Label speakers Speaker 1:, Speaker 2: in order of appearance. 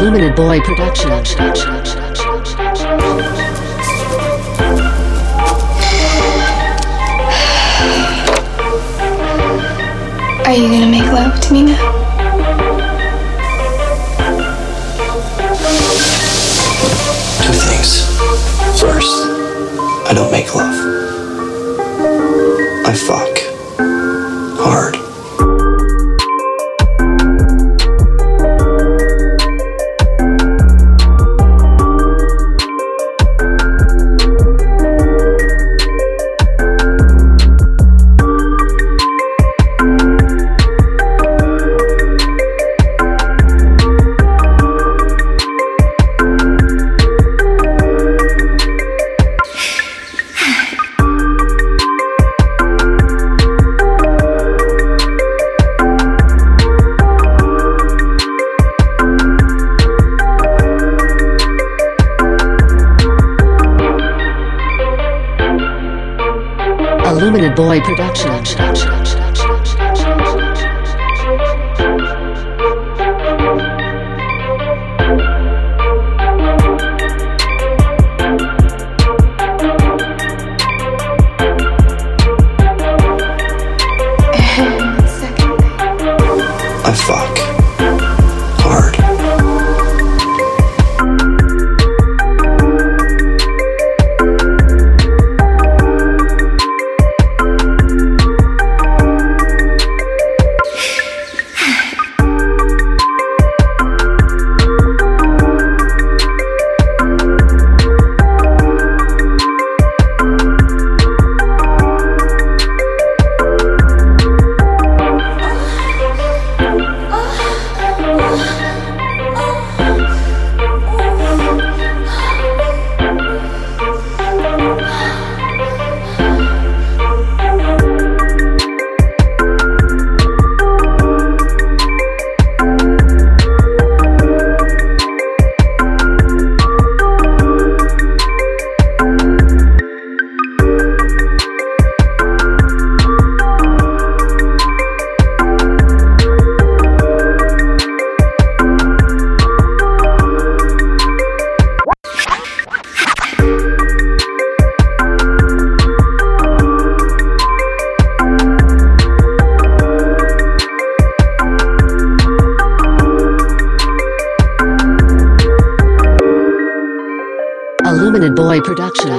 Speaker 1: Illuminate Boy Production.
Speaker 2: Are you gonna make love to me now?
Speaker 3: Two things. First, I don't make love. I fuck.
Speaker 1: Illuminate Boy Production. Dominant Boy Production.